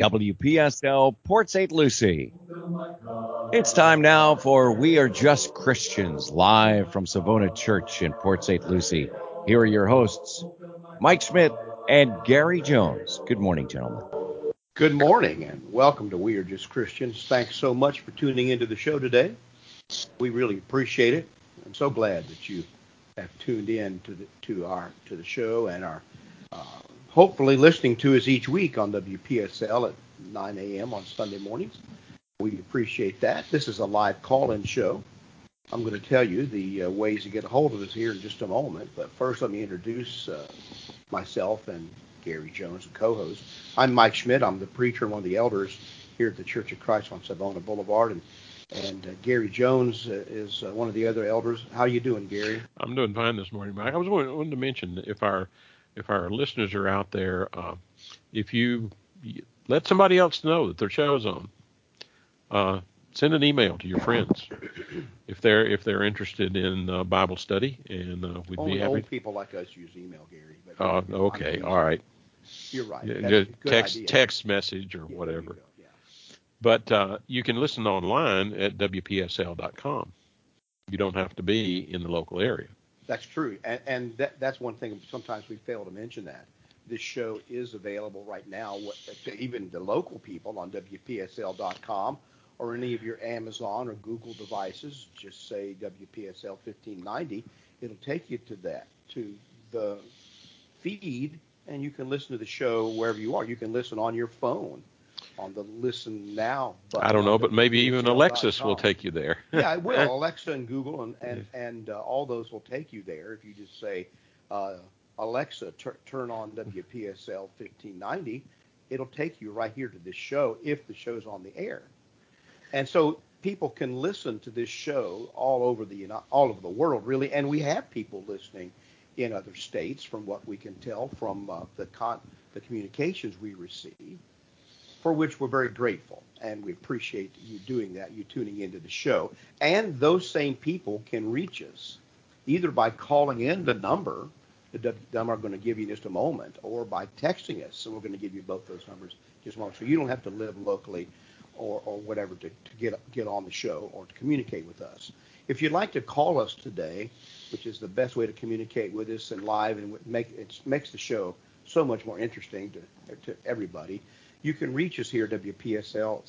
WPSL Port St. Lucie. It's time now for We Are Just Christians, live from Savona Church in Port St. Lucie. Here are your hosts, Mike Schmidt and Gary Jones. Good morning, gentlemen. Good morning, and welcome to We Are Just Christians. Thanks so much for tuning into the show today. We really appreciate it. I'm so glad that you have tuned in to the to our to the show and our uh, hopefully listening to us each week on WPSL at 9 a.m. on Sunday mornings. We appreciate that. This is a live call-in show. I'm going to tell you the uh, ways to get a hold of us here in just a moment, but first let me introduce uh, myself and Gary Jones, the co-host. I'm Mike Schmidt. I'm the preacher and one of the elders here at the Church of Christ on Savona Boulevard, and and uh, Gary Jones uh, is uh, one of the other elders. How you doing, Gary? I'm doing fine this morning, Mike. I was wanting to mention if our if our listeners are out there, uh, if you let somebody else know that their show's on, uh, send an email to your friends if they're if they're interested in uh, Bible study, and uh, we'd Only be happy. old people like us use email, Gary. But Uh, you know, okay, I'm- all right. You're right. Yeah, That's a just text idea. text message or Yeah, whatever. yeah. But uh, you can listen online at wpsl.com. You don't have to be in the local area. That's true, and, and that, that's one thing. Sometimes we fail to mention that this show is available right now to even the local people on WPSL.com or any of your Amazon or Google devices. Just say WPSL 1590. It'll take you to that to the feed, and you can listen to the show wherever you are. You can listen on your phone on the Listen Now. button I don't know, but maybe even. Alexis will take you there. yeah, it will. Alexa and Google and and, and uh, all those will take you there if you just say, uh, Alexa, tur turn on WPSL 1590. It'll take you right here to this show if the show's on the air. And so people can listen to this show all over the all over the world, really. And we have people listening in other states, from what we can tell from uh, the con- the communications we receive for which we're very grateful and we appreciate you doing that, you tuning into the show. And those same people can reach us either by calling in the number, that d- are going to give you in just a moment, or by texting us. So we're going to give you both those numbers just a moment. So you don't have to live locally or, or whatever to, to get get on the show or to communicate with us. If you'd like to call us today, which is the best way to communicate with us and live and make it makes the show so much more interesting to, to everybody. You can reach us here at WPSL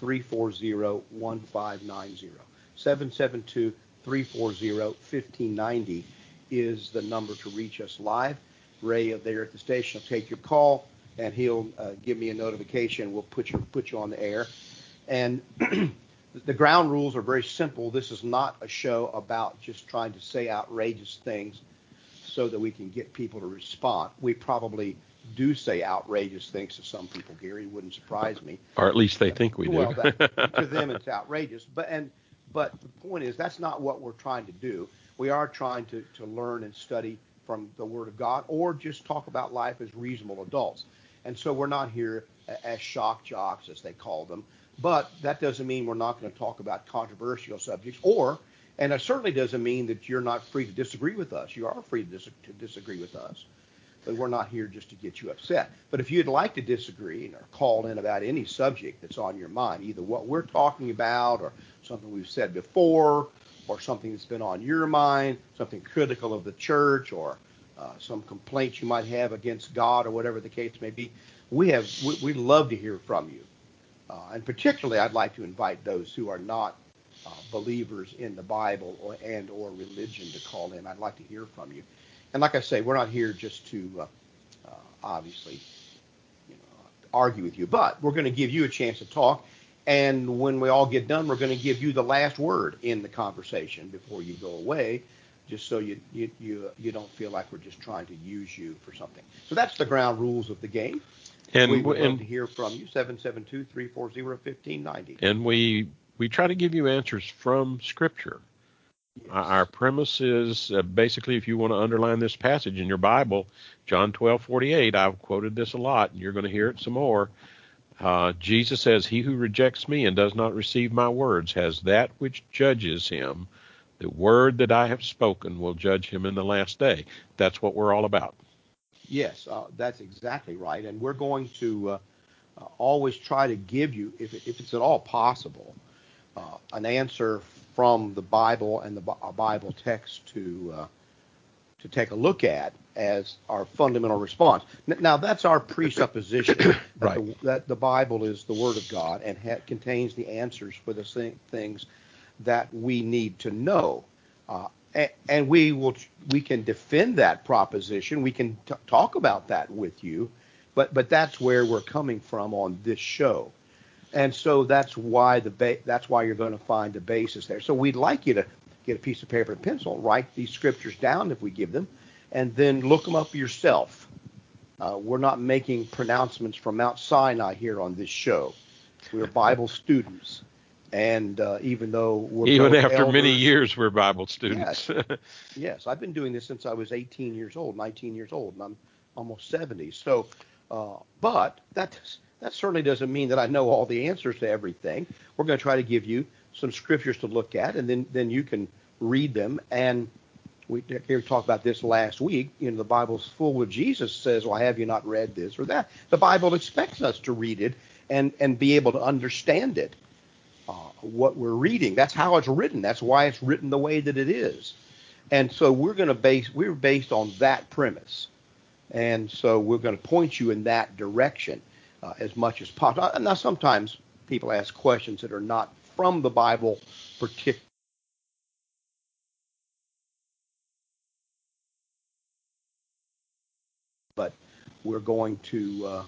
772-340-1590. 772-340-1590 is the number to reach us live. Ray there at the station will take your call and he'll uh, give me a notification. We'll put you put you on the air. And the ground rules are very simple. This is not a show about just trying to say outrageous things so that we can get people to respond. We probably do say outrageous things to some people, Gary. It wouldn't surprise me. Or at least they think we do. Well, that, to them it's outrageous. But and but the point is that's not what we're trying to do. We are trying to, to learn and study from the Word of God, or just talk about life as reasonable adults. And so we're not here as shock jocks, as they call them. But that doesn't mean we're not going to talk about controversial subjects, or and it certainly doesn't mean that you're not free to disagree with us. You are free to, dis- to disagree with us but we're not here just to get you upset. But if you'd like to disagree or call in about any subject that's on your mind, either what we're talking about or something we've said before or something that's been on your mind, something critical of the church or uh, some complaints you might have against God or whatever the case may be, we have we, we'd love to hear from you. Uh, and particularly, I'd like to invite those who are not uh, believers in the Bible or, and or religion to call in. I'd like to hear from you. And like I say, we're not here just to uh, uh, obviously you know, argue with you, but we're going to give you a chance to talk. And when we all get done, we're going to give you the last word in the conversation before you go away, just so you you you, you don't feel like we're just trying to use you for something. So that's the ground rules of the game. and we would love to hear from you. 772-340-1590. and we we try to give you answers from Scripture. Our- premise is uh, basically, if you want to underline this passage in your Bible, John 12:48. I've quoted this a lot, and you're going to hear it some more. Uh, Jesus says, "He who rejects me and does not receive my words has that which judges him. The word that I have spoken will judge him in the last day." That's what we're all about. Yes, uh, that's exactly right. And we're going to uh, uh, always try to give you, if, if it's at all possible, uh, an answer from the Bible and the Bible text to uh, to take a look at as our fundamental response. Now, that's our presupposition that, right. the, that the Bible is the Word of God and ha- contains the answers for the things that we need to know. Uh, and, and, we will we can defend that proposition. We can t- talk about that with you, but but that's where we're coming from on this show, and so that's why the ba- that's why you're going to find the basis there. So we'd like you to get a piece of paper and pencil, write these scriptures down if we give them, and then look them up yourself. Uh, we're not making pronouncements from Mount Sinai here on this show. We're Bible students, and uh, even though we're even after elders, many years, we're Bible students. Yes, yes, I've been doing this since I was 18 years old, 19 years old, and I'm almost 70. So, uh, but that that certainly doesn't mean that I know all the answers to everything. We're going to try to give you some scriptures to look at, and then then you can read them. And we talked about this last week. You know, the Bible's full with Jesus says, "Well, have you not read this or that?" The Bible expects us to read it and and be able to understand it. Uh, what we're reading. That's how it's written. That's why it's written the way that it is. And so we're going to base we're based on that premise. And so we're going to point you in that direction uh, as much as possible. Now sometimes people ask questions that are not from the Bible particularly. But we're going to uh,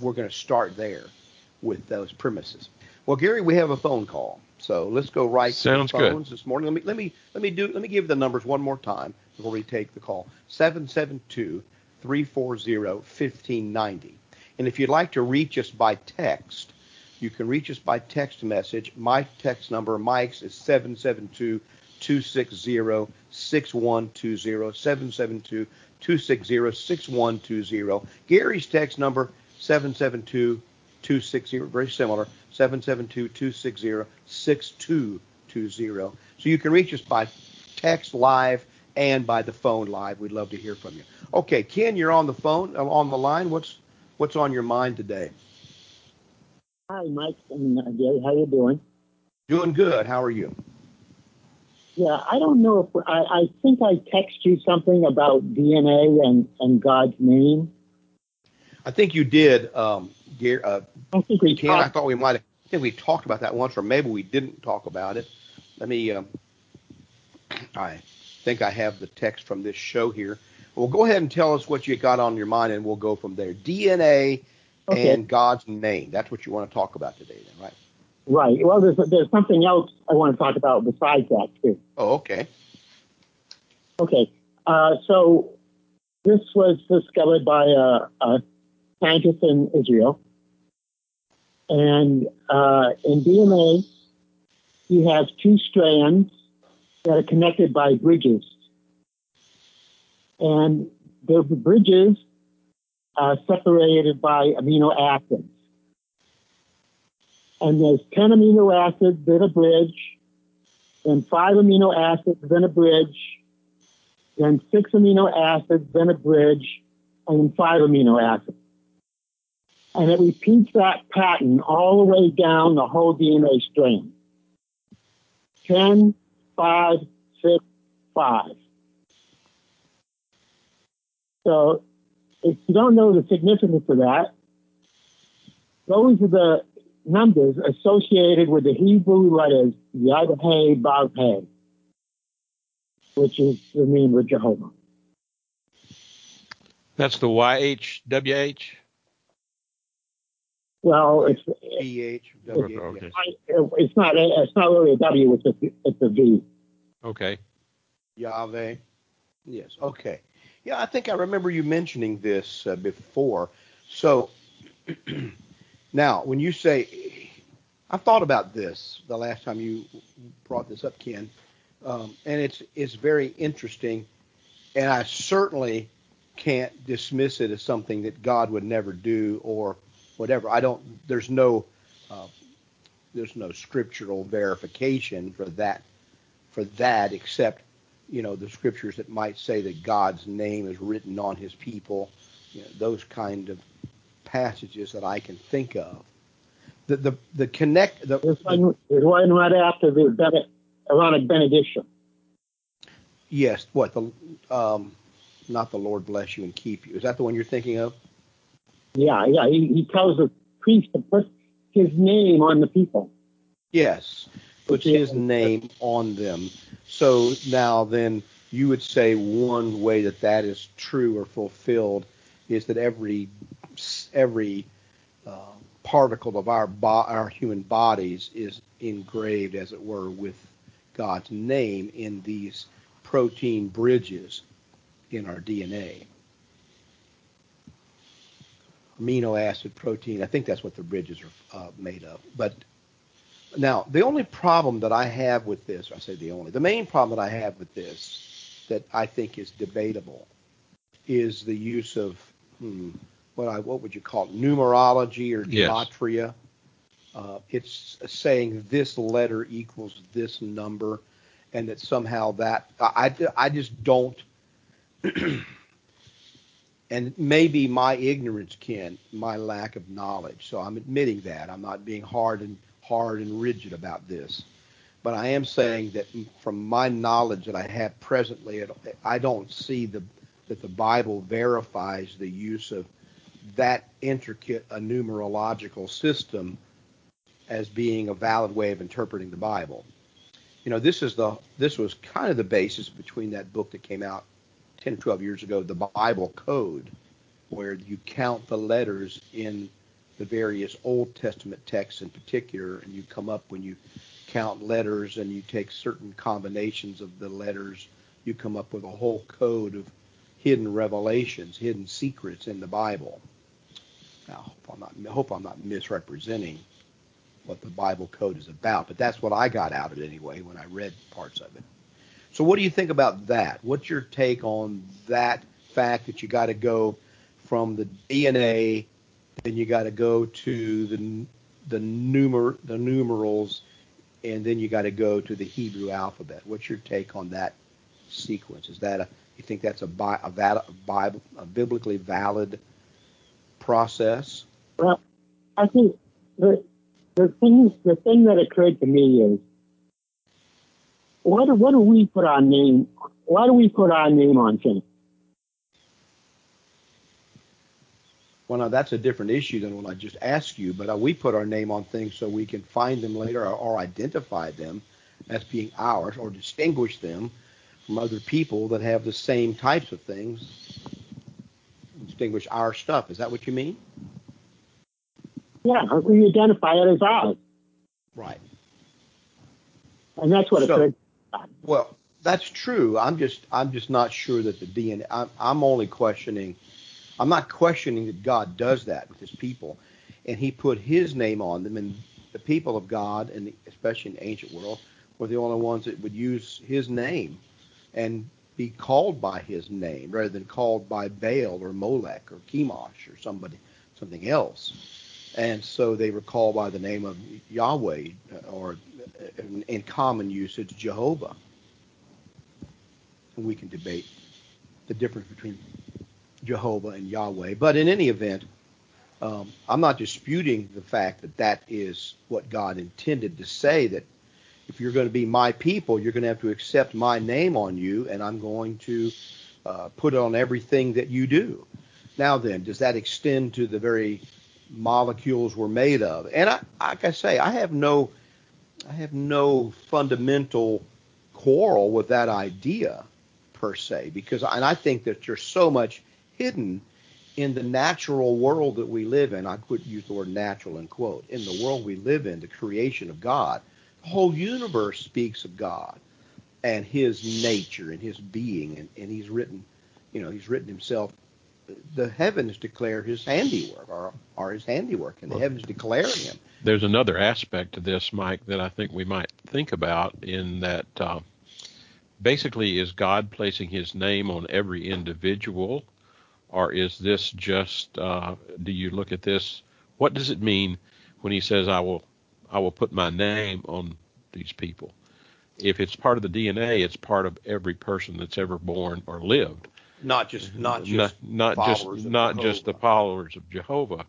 we're going to start there with those premises. Well, Gary, we have a phone call, so let's go right Sounds to the phones good. this morning. Let me let me let me do let me give the numbers one more time before we take the call. 772-340-1590. And if you'd like to reach us by text, you can reach us by text message. My text number, Mike's, is 772 260 6120. 772 260 6120. Gary's text number, 772 260, very similar, 772 260 6220. So you can reach us by text live and by the phone live. We'd love to hear from you. Okay, Ken, you're on the phone, uh, on the line. What's what's on your mind today? Hi, Mike and uh, Gary. How you doing? Doing good. How are you? Yeah, I don't know if I, I think I text you something about DNA and, and God's name. I think you did, um, Gary. Uh, I think we Ken, I talked. thought we might have. I think we talked about that once, or maybe we didn't talk about it. Let me. Um, I think I have the text from this show here. Well, go ahead and tell us what you got on your mind, and we'll go from there. DNA Okay. and God's name. That's what you want to talk about today, then, right? Right. Well, there's there's something else I want to talk about besides that too. Oh, okay. Okay. Uh, so this was discovered by a, a scientist in Israel, and uh, in DNA, you have two strands that are connected by bridges, and the bridges are separated by amino acids. And there's 10 amino acids, then a bridge, then five amino acids, then a bridge, then six amino acids, then a bridge, and then five amino acids. And it repeats that pattern all the way down the whole DNA strand. 10, 5, 6, 5. So if you don't know the significance of that, those are the numbers associated with the Hebrew letters Yud Hey Vav Hey, which is the name of Jehovah. That's the YHWH. Well, it's B H W. Okay. it's not it's not really a W, it's a it's a V. Okay. Yahweh. Yes. Okay. Yeah, I think I remember you mentioning this uh, before. So now, when you say, I've thought about this the last time you brought this up, Ken, um, and it's it's very interesting, and I certainly can't dismiss it as something that God would never do or whatever. I don't. There's no uh, there's no scriptural verification for that for that except you know, the scriptures that might say that God's name is written on His people, you know, those kind of passages that I can think of. The the the connect the, There's one, there's one right after the bene- Aaronic benediction. yes, what the um, not the Lord bless you and keep you. Is that the one you're thinking of? Yeah, yeah. He, he tells the priest to put his name on the people. Yes, puts Yeah. his name on them. So now then, you would say one way that that is true or fulfilled is that every every uh, particle of our bo- our human bodies is engraved, as it were, with God's name in these protein bridges in our DNA. Amino acid protein. I think that's what the bridges are uh, made of. But now, the only problem that I have with this, I say the only, the main problem that I have with this that I think is debatable is the use of hmm, what I what would you call it, numerology or Yes. gematria. Uh, it's saying this letter equals this number, and that somehow that I, I, I just don't. and maybe my ignorance, Ken, my lack of knowledge. So I'm admitting that I'm not being hard and hard and rigid about this, but I am saying that from my knowledge that I have presently, I don't see the that the Bible verifies the use of that intricate a numerological system as being a valid way of interpreting the Bible. You know, this is the this was kind of the basis between that book that came out 10 or 12 years ago, the Bible Code, where you count the letters in the various Old Testament texts in particular, and you come up when you count letters and you take certain combinations of the letters, you come up with a whole code of hidden revelations, hidden secrets in the Bible. Now, I hope I'm not, I hope I'm not misrepresenting what the Bible code is about, but that's what I got out of it anyway when I read parts of it. So, what do you think about that? What's your take on that fact that you got to go from the DNA, then you got to go to the the numer the numerals, and then you got to go to the Hebrew alphabet? What's your take on that sequence? Is that a you think that's a, bi, a, val, a, Bible, a biblically valid process? Well, I think the the thing the thing that occurred to me is why do what do we put our name why do we put our name on things? Well, now that's a different issue than what I just asked you, but uh, we put our name on things so we can find them later or, or identify them as being ours or distinguish them from other people that have the same types of things. Distinguish our stuff. Is that what you mean? Yeah, we identify it as ours, Right. and that's what So- occurred. Well, that's true. I'm just I'm just not sure that the DNA. I'm, I'm only questioning. I'm not questioning that God does that with His people, and He put His name on them, and the people of God, and especially in the ancient world, were the only ones that would use His name and be called by His name rather than called by Baal or Molech or Chemosh or somebody something else. And so they were called by the name of Yahweh, or in, common usage, Jehovah. We can debate the difference between Jehovah and Yahweh. But in any event, um, I'm not disputing the fact that that is what God intended to say that if you're going to be my people, you're going to have to accept my name on you, and I'm going to uh, put on everything that you do. Now then, does that extend to the very molecules we're made of? And I, like I say, I have no, I have no fundamental quarrel with that idea per se, because and I think that there's so much hidden in the natural world that we live in. I could use the word natural in quote. In the world we live in, the creation of God, the whole universe speaks of God and His nature and His being, and, and He's written, you know, He's written Himself. The heavens declare His handiwork, are His handiwork, and the heavens declare Him. There's another aspect to this, Mike, that I think we might think about in that uh, basically is God placing his name on every individual, or is this just, uh, do you look at this? What does it mean when he says, I will, I will put my name on these people? if it's part of the DNA, it's part of every person that's ever born or lived. Not just not just not, not just not just the followers of Jehovah.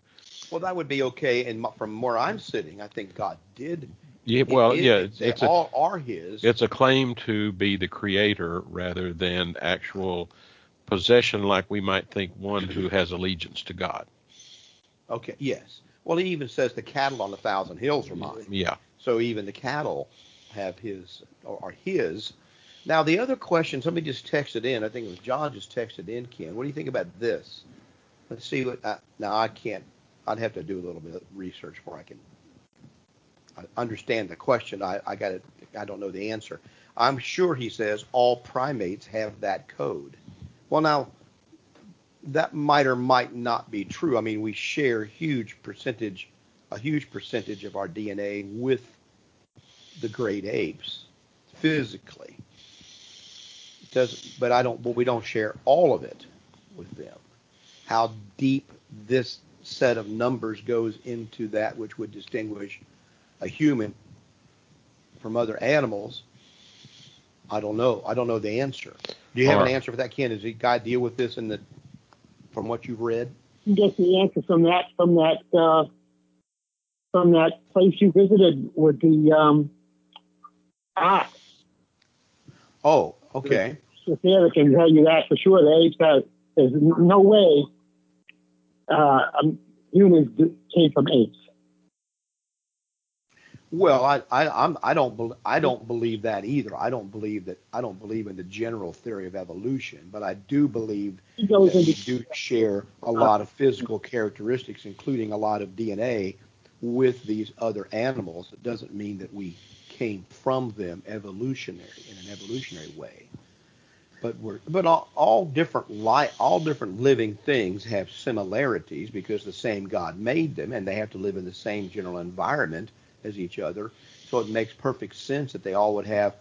Well, that would be okay. And from where I'm sitting, I think God did. Yeah, well, it, yeah, it, it's all a, are His. It's a claim to be the creator rather than actual possession, like we might think one who has allegiance to God. Okay. Yes. Well, he even says the cattle on the thousand hills are mine. Yeah. So even the cattle have his or are his. Now the other question, somebody just texted in. I think it was John just texted in. Ken, what do you think about this? Let's see what. I, now I can't. I'd have to do a little bit of research before I can understand the question. I, I got it. I don't know the answer. I'm sure he says all primates have that code. Well, now that might or might not be true. I mean, we share huge percentage, a huge percentage of our DNA with the great apes physically. It does, but I don't. But we don't share all of it with them. How deep this set of numbers goes into that which would distinguish a human from other animals, I don't know. I don't know the answer. Do you have an answer for that, Ken? Does the guy deal with this in the from what you've read? You get the answer from that from that uh, from that place you visited with the um, ah. Oh, okay. If they can tell you that for sure. The apes have, there's no way uh, um, humans came from apes. Well, I I I'm, I don't be, I don't believe that either. I don't believe that I don't believe in the general theory of evolution, but I do believe that we do share a lot of physical characteristics, including a lot of DNA, with these other animals. It doesn't mean that we came from them evolutionary in an evolutionary way. But we're but all, all different li- all different living things have similarities because the same God made them, and they have to live in the same general environment as each other. So it makes perfect sense that they all would have,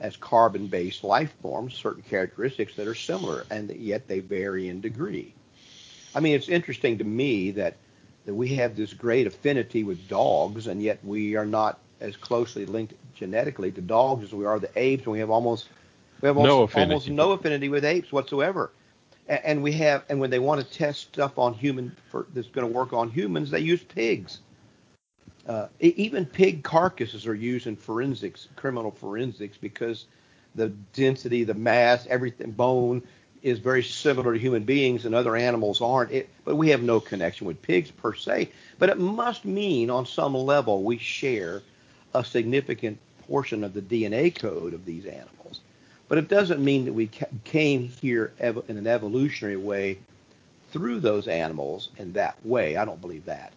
as carbon-based life forms, certain characteristics that are similar, and yet they vary in degree. I mean, it's interesting to me that that we have this great affinity with dogs, and yet we are not as closely linked genetically to dogs as we are the apes, and we have almost we have no almost, affinity. almost no affinity with apes whatsoever. And, and we have, and when they want to test stuff on human for, that's going to work on humans, they use pigs. Uh, even pig carcasses are used in forensics, criminal forensics, because the density, the mass, everything, bone is very similar to human beings and other animals aren't. It, but we have no connection with pigs per se. But it must mean on some level we share a significant portion of the DNA code of these animals. But it doesn't mean that we came here in an evolutionary way through those animals in that way. I don't believe that.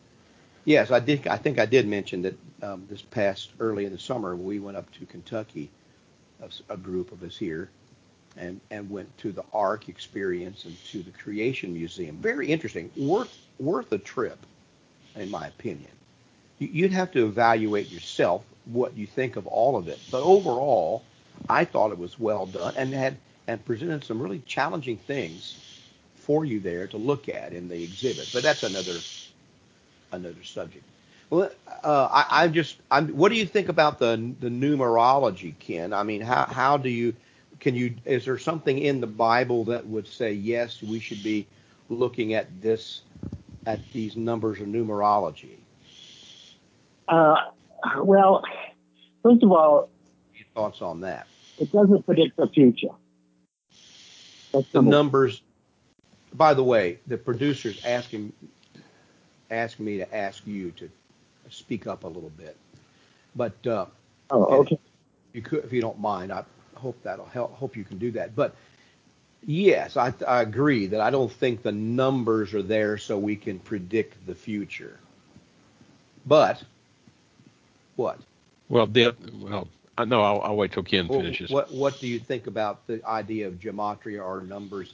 Yes, I did. I think I did mention that um, this past early in the summer we went up to Kentucky, a, a, group of us here, and and went to the Ark experience and to the Creation Museum. Very interesting, worth worth a trip, in my opinion. You'd have to evaluate yourself what you think of all of it, but overall, I thought it was well done and had and presented some really challenging things for you there to look at in the exhibit. But that's another another subject. Well, uh, I, I'm just, I'm. What do you think about the the numerology, Ken? I mean, how how do you, can you? Is there something in the Bible that would say yes, we should be looking at this, at these numbers of numerology? Uh, well, first of all, Your thoughts on that? It doesn't predict the future. That's the numbers. By the way, the producers asking asked me to ask you to speak up a little bit. But uh, oh, okay. If you could, if you don't mind, I hope that'll help. Hope you can do that. But yes, I, I agree that I don't think the numbers are there so we can predict the future. But what? Well, the, well, no, I'll, I'll wait till Ken finishes. What What do you think about the idea of gematria or numbers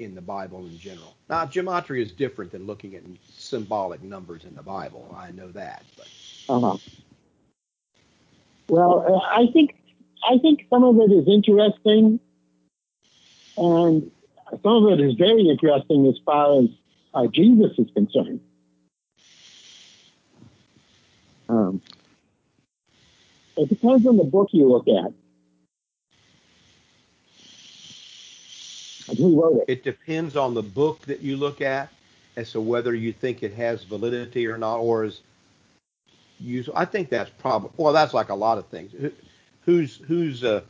in the Bible in general. Now, gematria is different than looking at symbolic numbers in the Bible. I know that, but. Uh-huh. Well, uh, I think I think some of it is interesting, and some of it is very interesting as far as uh, Jesus is concerned. Um, It depends on the book you look at. Who wrote it? It depends on the book that you look at as to whether you think it has validity or not, or is useful. I think that's probably well. That's like a lot of things. Who- Who's who's uh,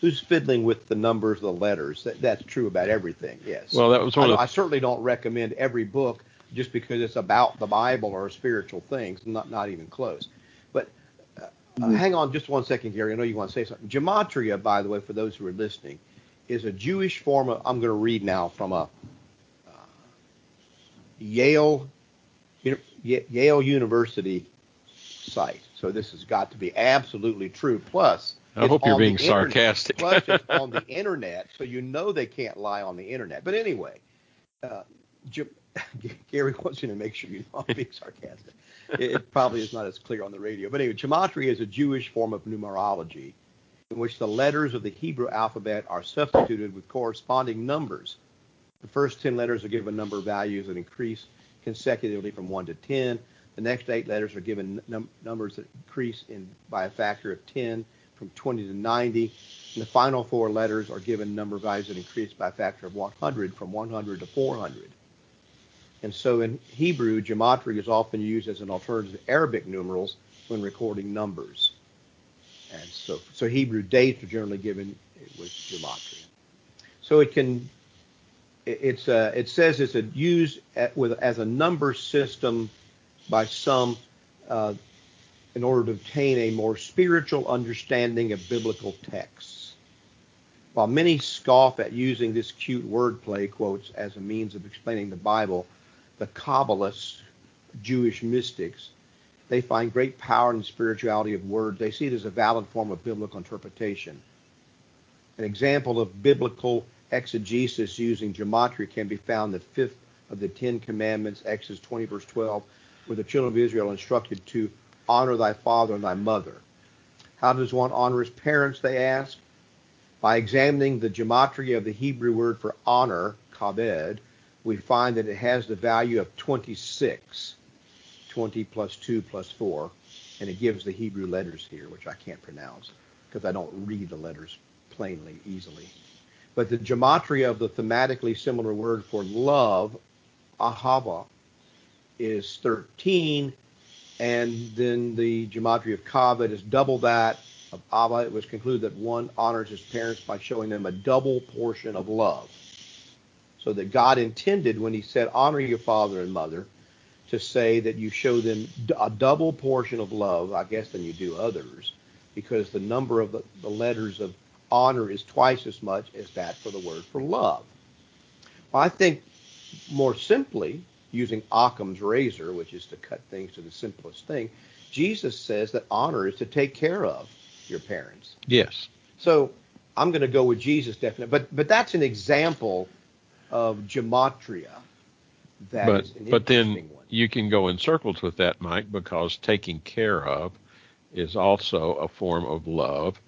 who's fiddling with the numbers, the letters? That, that's true about everything. Yes. Well, that was one I, of the I certainly don't recommend every book just because it's about the Bible or spiritual things. Not not even close. Uh, uh, hang on just one second, Gary. I know you want to say something. Gematria, by the way, for those who are listening, is a Jewish form of. I'm going to read now from a uh, Yale Yale University site. So this has got to be absolutely true. Plus, I hope you're being sarcastic. Plus, it's on the internet, so you know they can't lie on the internet. But anyway, uh, Gary wants you to make sure you know I'm being sarcastic. It, it probably is not as clear on the radio. But anyway, gematria is a Jewish form of numerology in which the letters of the Hebrew alphabet are substituted with corresponding numbers. The first 10 letters are given number values that increase consecutively from 1 to 10. The next eight letters are given num- numbers that increase in by a factor of 10 from 20 to 90. And the final four letters are given number values that increase by a factor of 100 from 100 to 400. And so in Hebrew, gematria is often used as an alternative to Arabic numerals when recording numbers. And so, so Hebrew dates are generally given with gematria. So it can, it- it's uh, it says it's a, used at, with as a number system by some uh, in order to obtain a more spiritual understanding of biblical texts. While many scoff at using this cute wordplay quotes as a means of explaining the Bible, the Kabbalists, Jewish mystics, they find great power in the spirituality of words. They see it as a valid form of biblical interpretation. An example of biblical exegesis using gematria can be found in the fifth of the Ten Commandments, Exodus 20, verse 12, where the children of Israel are instructed to honor thy father and thy mother. How does one honor his parents, they ask? By examining the gematria of the Hebrew word for honor, kabed, we find that it has the value of 26, 20 plus 2 plus 4, and it gives the Hebrew letters here, which I can't pronounce because I don't read the letters plainly, easily. But the gematria of the thematically similar word for love, ahava, is 13, and then the gematria of kavod is double that of Abba. It was concluded that one honors his parents by showing them a double portion of love. So that God intended when he said, honor your father and mother, to say that you show them a double portion of love, I guess, than you do others, because the number of the, the letters of honor is twice as much as that for the word for love. Well, I think more simply, using Occam's razor, which is to cut things to the simplest thing, Jesus says that honor is to take care of your parents. yes. So I'm going to go with Jesus definitely, but but that's an example of gematria. That but but then one. you can go in circles with that, Mike, because taking care of is also a form of love,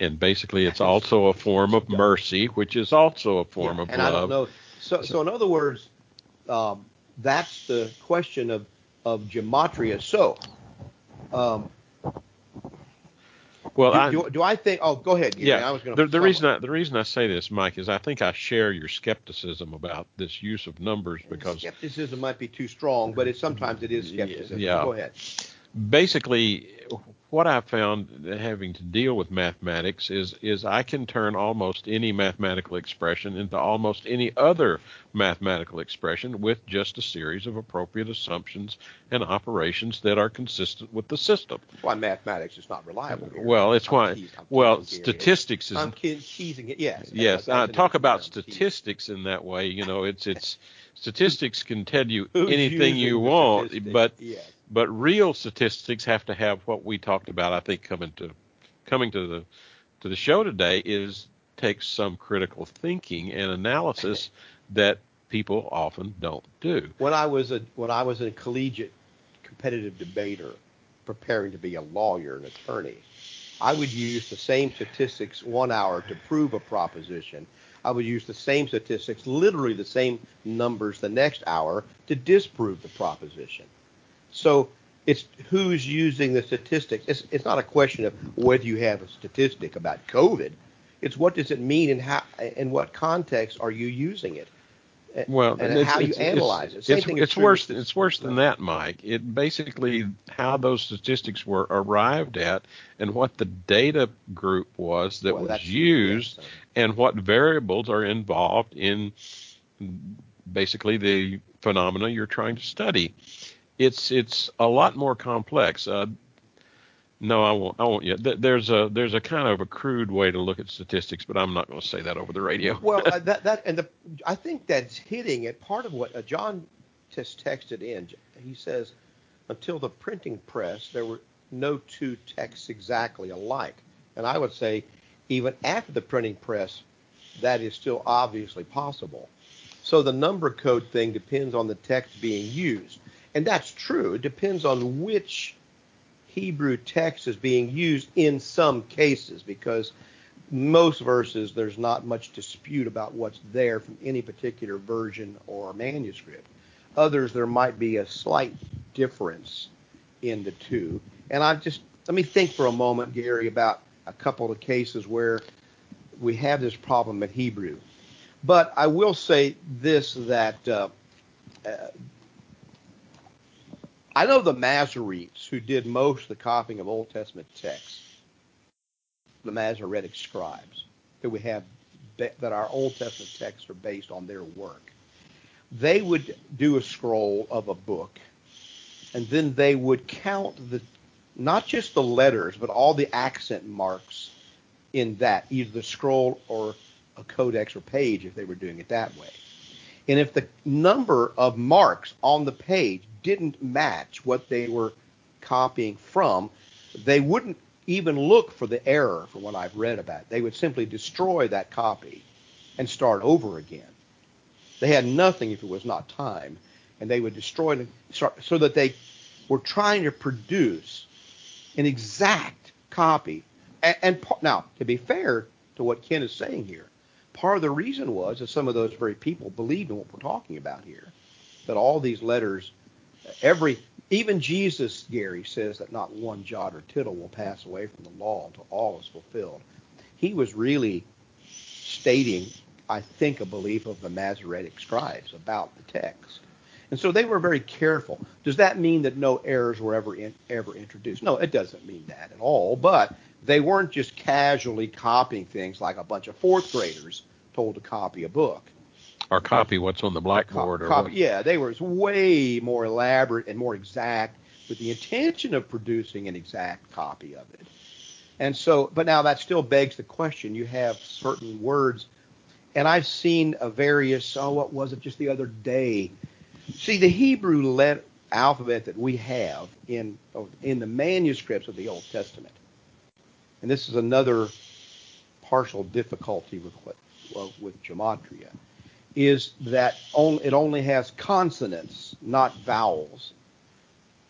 and basically it's also a form of mercy, which is also a form Yeah, of and I love. don't know. So, so in other words, um, that's the question of of gematria. So, um, Well, do, I, do, do I think? Oh, go ahead. Yeah, I was going the, the reason I, the reason I say this, Mike, is I think I share your skepticism about this use of numbers because skepticism might be too strong, but it sometimes it is skepticism. Yeah. Go ahead. basically what I found having to deal with mathematics is is I can turn almost any mathematical expression into almost any other mathematical expression with just a series of appropriate assumptions and operations that are consistent with the system. Why mathematics is not reliable. Gary. Well, it's I'm why well teasing statistics is I'm teasing it. Yes. yes, uh, talk about term, teasing. statistics in that way. You know, it's it's statistics can tell you Who's anything you want, statistic? but yes. But real statistics have to have what we talked about. I think coming to coming to the to the show today is takes some critical thinking and analysis that people often don't do. when I was a when I was a collegiate competitive debater, preparing to be a lawyer and attorney, I would use the same statistics one hour to prove a proposition. I would use the same statistics, literally the same numbers, the next hour to disprove the proposition. So It's who's using the statistics. It's, it's not a question of whether you have a statistic about COVID. It's what does it mean and how, in what context are you using it? Well, and how you analyze it. Same it's, thing it's worse. with- It's worse than that, Mike. It basically how those statistics were arrived at, and what the data group was that Well, was used, and what variables are involved in basically the phenomena you're trying to study. It's it's a lot more complex. Uh, no, I won't. I won't yet. There's a there's a kind of a crude way to look at statistics, but I'm not going to say that over the radio. well, uh, that that and the I think that's hitting it. Part of what uh, John just texted in, he says, until the printing press, there were no two texts exactly alike, and I would say, even after the printing press, that is still obviously possible. So the number code thing depends on the text being used, and that's true. It depends on which Hebrew text is being used in some cases because most verses there's not much dispute about what's there from any particular version or manuscript. Others there might be a slight difference in the two. And I just let me think for a moment, Gary, about a couple of cases where we have this problem in Hebrew. But I will say this that uh, uh, I know the Masoretes who did most of the copying of Old Testament texts, the Masoretic scribes, that we have that our Old Testament texts are based on their work. They would do a scroll of a book, and then they would count the not just the letters, but all the accent marks in that, either the scroll or a codex or page if they were doing it that way. And if the number of marks on the page didn't match what they were copying from, they wouldn't even look for the error from what I've read about. They would simply destroy that copy and start over again. They had nothing if it was not time, and they would destroy it so that they were trying to produce an exact copy. And, and now, to be fair to what Ken is saying here, part of the reason was that some of those very people believed in what we're talking about here, that all these letters, every even Jesus, Gary says that not one jot or tittle will pass away from the law until all is fulfilled. He was really stating, I think, a belief of the Masoretic scribes about the text. And so they were very careful. Does that mean that no errors were ever in, ever introduced? No, it doesn't mean that at all. But they weren't just casually copying things like a bunch of fourth graders told to copy a book. or copy what's on the blackboard or Copy- yeah, they were way more elaborate and more exact with the intention of producing an exact copy of it. And so, but now that still begs the question. You have certain words, and I've seen a various. Oh, what was it just the other day? See, the Hebrew let, alphabet that we have in in the manuscripts of the Old Testament, and this is another partial difficulty with what with gematria, is that on, it only has consonants, not vowels,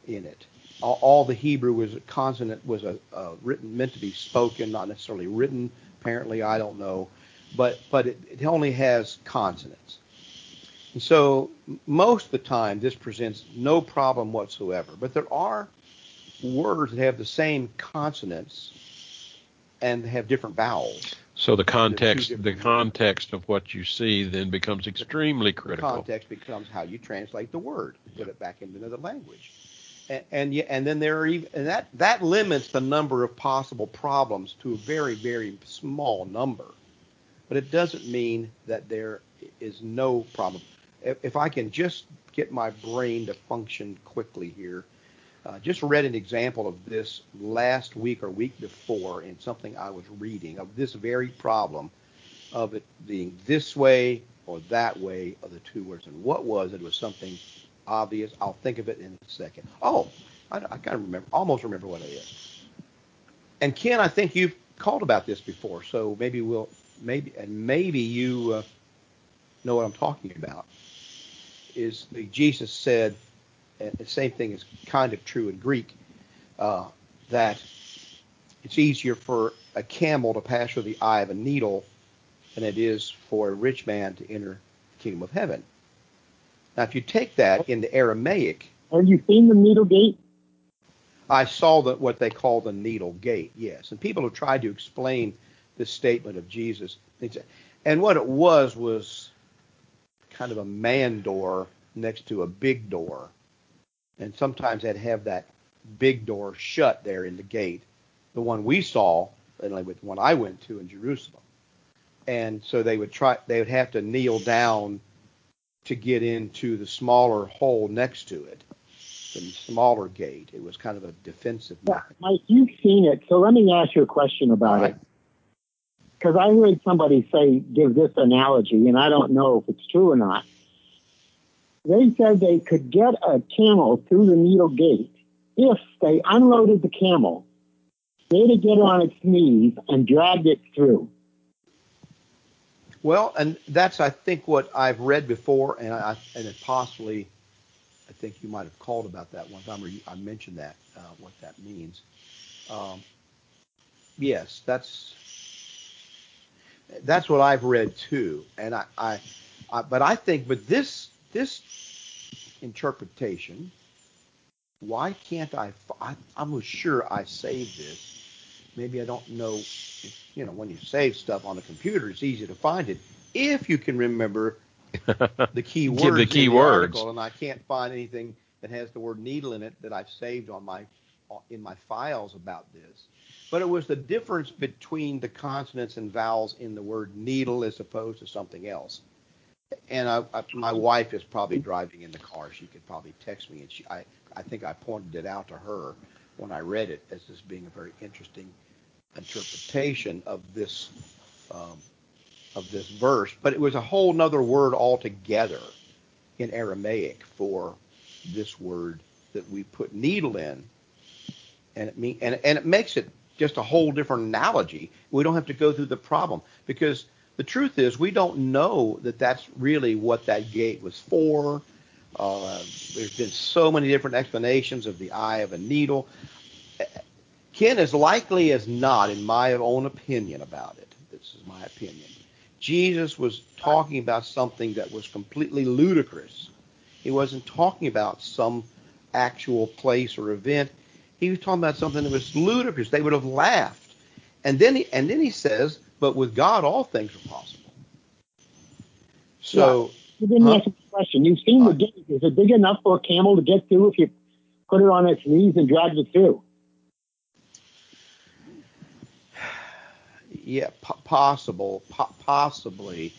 in it. All, all the Hebrew was a consonant was a, a written meant to be spoken, not necessarily written. Apparently, I don't know, but but it, it only has consonants. And so most of the time, this presents no problem whatsoever. But there are words that have the same consonants and have different vowels. So the context, the context of what you see then becomes extremely critical. The context becomes how you translate the word, put it back into another language, and and, and then there are even and that that limits the number of possible problems to a very very small number, but it doesn't mean that there is no problem. If, if I can just get my brain to function quickly here, uh, just read an example of this last week or week before in something I was reading of this very problem of it being this way or that way of the two words. And what was it? It was something obvious. I'll think of it in a second. Oh, I, I kind of remember, almost remember what it is. And Ken, I think you've called about this before, so maybe we'll maybe and maybe you uh, know what I'm talking about. Is the Jesus said, and the same thing is kind of true in Greek, uh, that it's easier for a camel to pass through the eye of a needle than it is for a rich man to enter the kingdom of heaven. Now, if you take that into Aramaic, Have you seen the needle gate? I saw the, what they call the needle gate, yes. And people have tried to explain this statement of Jesus. And what it was was kind of a man door next to a big door. And sometimes they'd have that big door shut there in the gate. The one we saw, and like with the one I went to in Jerusalem. And so they would try they would have to kneel down to get into the smaller hole next to it the smaller gate. It was kind of a defensive. Yeah, Mike, you've seen it, so let me ask you a question about right. it. Because I heard somebody say, give this analogy, and I don't know if it's true or not. They said they could get a camel through the needle gate if they unloaded the camel, they'd get on its knees and dragged it through. Well, and that's I think what I've read before, and I and it possibly I think you might have called about that one time, or you, I mentioned that uh, what that means. Um, yes, that's that's what I've read too, and I, I, I, but I think, but this this interpretation, why can't I? I I'm sure I saved this. Maybe I don't know. If, you know, when you save stuff on a computer, it's easy to find it if you can remember the key words the key in words. the article, and I can't find anything that has the word needle in it that I've saved on my in my files about this. But it was the difference between the consonants and vowels in the word needle as opposed to something else. And I, I, my wife is probably driving in the car. She could probably text me, and she, I, I think I pointed it out to her when I read it as this being a very interesting interpretation of this um, of this verse, but it was a whole nother word altogether in Aramaic for this word that we put needle in, and it mean, and, and it makes it just a whole different analogy. We don't have to go through the problem because the truth is we don't know that that's really what that gate was for. Uh, there's been so many different explanations of the eye of a needle. Ken, as likely as not, in my own opinion about it, this is my opinion, Jesus was talking about something that was completely ludicrous. He wasn't talking about some actual place or event. He was talking about something that was ludicrous. They would have laughed. And then he, and then he says, but with God all things are possible. So yeah. you didn't huh? answer the question. You've seen the gate. Is it big enough for a camel to get through if you put it on its knees and drag it through? yeah, p- possible, po- possibly,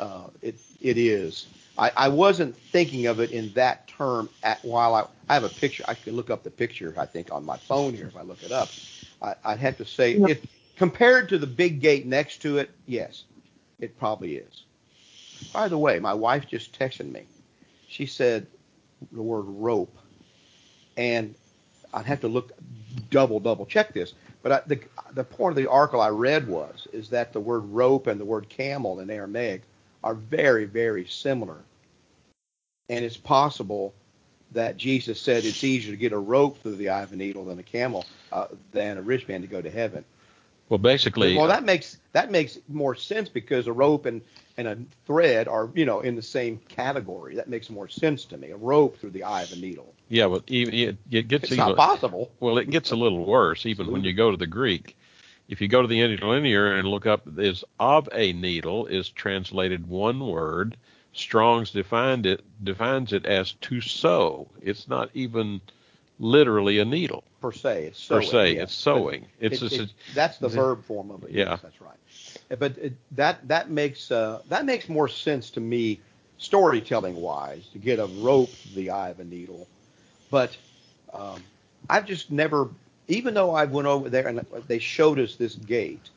uh, it it is. I, I wasn't thinking of it in that term at while I, I have a picture. I can look up the picture. I think on my phone here if I look it up. I, I'd have to say if compared to the big gate next to it, yes, it probably is. By the way, my wife just texted me. She said the word rope, and I'd have to look double double check this. But I, the the point of the article I read was is that the word rope and the word camel in Aramaic are very very similar, and it's possible that Jesus said it's easier to get a rope through the eye of a needle than a camel uh, than a rich man to go to heaven. Well, basically, well uh, that makes that makes more sense because a rope and and a thread are you know in the same category. That makes more sense to me. A rope through the eye of a needle. Yeah, well, even it, it gets it's even, not possible. Well, it gets a little worse even when you go to the Greek. If you go to the interlinear and look up, is of a needle is translated one word. Strong's defined it defines it as to sew. It's not even literally a needle per se. It's sewing. per se. yeah. It's sewing. But It's it- just, it- that's the verb form of it. Yeah. Yes, that's right. But it, that that makes uh, that makes more sense to me, storytelling wise, to get a rope to the eye of a needle. But um, I've just never, even though I went over there and they showed us this gate.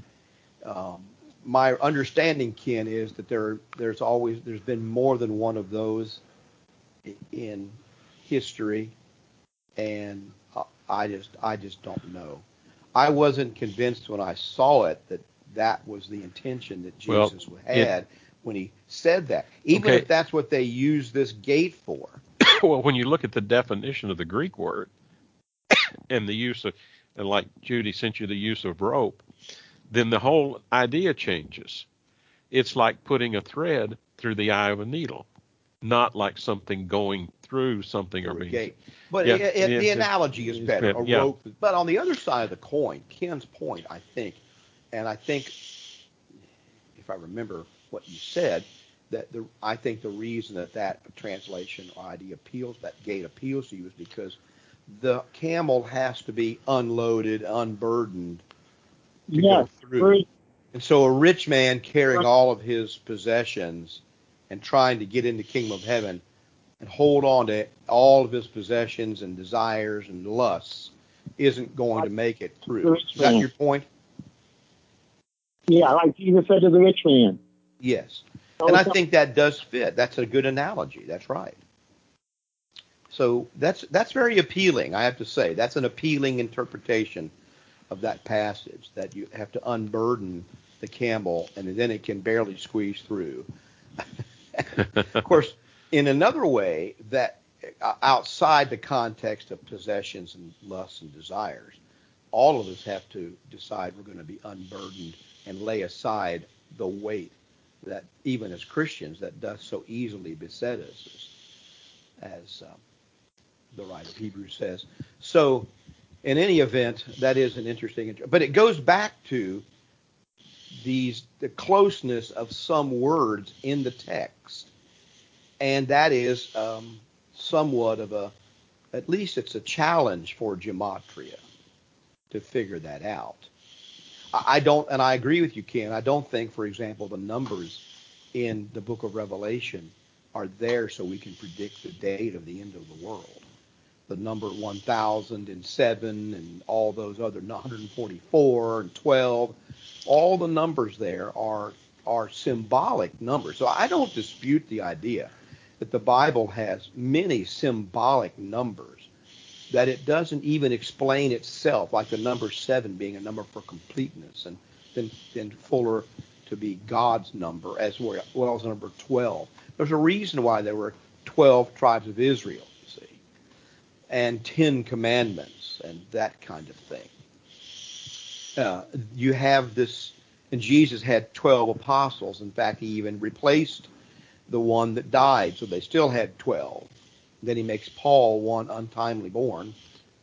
Um, my understanding, Ken, is that there there's always there's been more than one of those in history, and I- just I just don't know. I wasn't convinced when I saw it that that was the intention that Well, Jesus it- had when he said that. Even Okay. if that's what they use this gate for. well, when you look at the definition of the Greek word and the use of, and like Judy sent you the use of rope, then the whole idea changes. It's like putting a thread through the eye of a needle, not like something going through something or through a being gate. But Yeah, it, it, it's- the analogy is better. better, A yeah. rope. But on the other side of the coin, Ken's point, I think, and I think, if I remember what you said, that the I think the reason that that translation or idea appeals, that gate appeals to you, is because the camel has to be unloaded, unburdened to Yes, go through. very- And so a rich man carrying all of his possessions and trying to get into kingdom of heaven and hold on to all of his possessions and desires and lusts isn't going to make it through. Is that your point? yeah, like Jesus said to the rich man. Yes. And I think that does fit. That's a good analogy. That's right. So that's that's very appealing, I have to say. That's an appealing interpretation of that passage that you have to unburden the camel and then it can barely squeeze through. of course, in another way that uh, outside the context of possessions and lusts and desires, all of us have to decide we're going to be unburdened and lay aside the weight that even as Christians that does so easily beset us, as, um, the writer of Hebrews says. So, in any event, that is an interesting, but it goes back to these the closeness of some words in the text, and that is um, somewhat of a, at least it's a challenge for gematria to figure that out. I I don't, and I agree with you, Ken. I don't think, for example, the numbers in the book of Revelation are there so we can predict the date of the end of the world. The number 1007 and all those other 144 and 12, all the numbers there are are symbolic numbers. So I don't dispute the idea that the Bible has many symbolic numbers that it doesn't even explain itself, like the number seven being a number for completeness, and then then Fuller to be God's number as well as number twelve. There's a reason why there were twelve tribes of Israel, you see, and ten commandments and that kind of thing. Uh, you have this, and Jesus had twelve apostles. In fact, he even replaced the one that died, so they still had twelve. Then he makes Paul one untimely born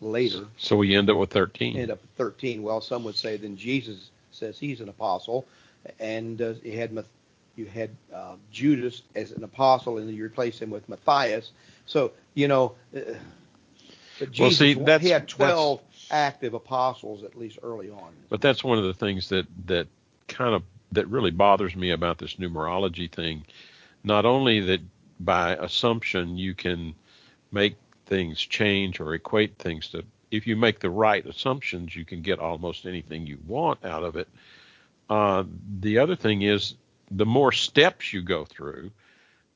later, So we end up with 13. end up with 13. Well, some would say then Jesus says he's an apostle, and uh, you had you had uh, Judas as an apostle, and then you replace him with Matthias. So you know, uh, but Jesus, see, that's- he had 12 active apostles at least early on. But that's one of the things that that kind of that really bothers me about this numerology thing. Not only that by assumption you can make things change or equate things to if you make the right assumptions you can get almost anything you want out of it. Uh, the other thing is the more steps you go through,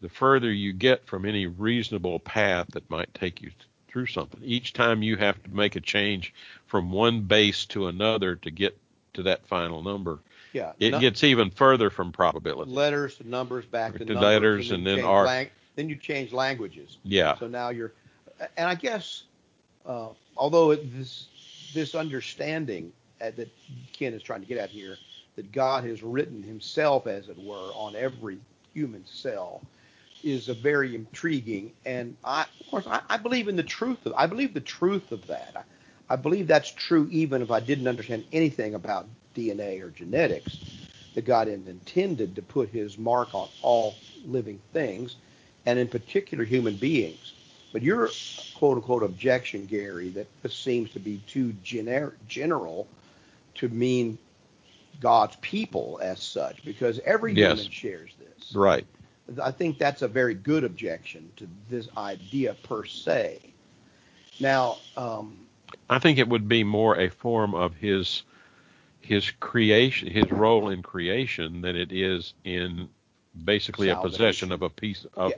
the further you get from any reasonable path that might take you through something. Each time you have to make a change from one base to another to get to that final number, Yeah, it gets even further from probability. letters to numbers back to, To numbers, letters and and then, then change arc. lang- then you change languages. Yeah. So now you're, and I guess, uh, although it, this this understanding uh, that Ken is trying to get at here, that God has written Himself, as it were, on every human cell, is a very intriguing. And I, of course, I, I believe in the truth of. I believe the truth of that. I, I believe that's true, even if I didn't understand anything about DNA or genetics. That God intended to put His mark on all living things, and in particular human beings. But your quote unquote objection, Gary, that this seems to be too gener- general to mean God's people as such, because every Yes. human shares this. Right. I think that's a very good objection to this idea per se. Now, um, I think it would be more a form of his his creation, his role in creation, than it is in basically a possession of a piece of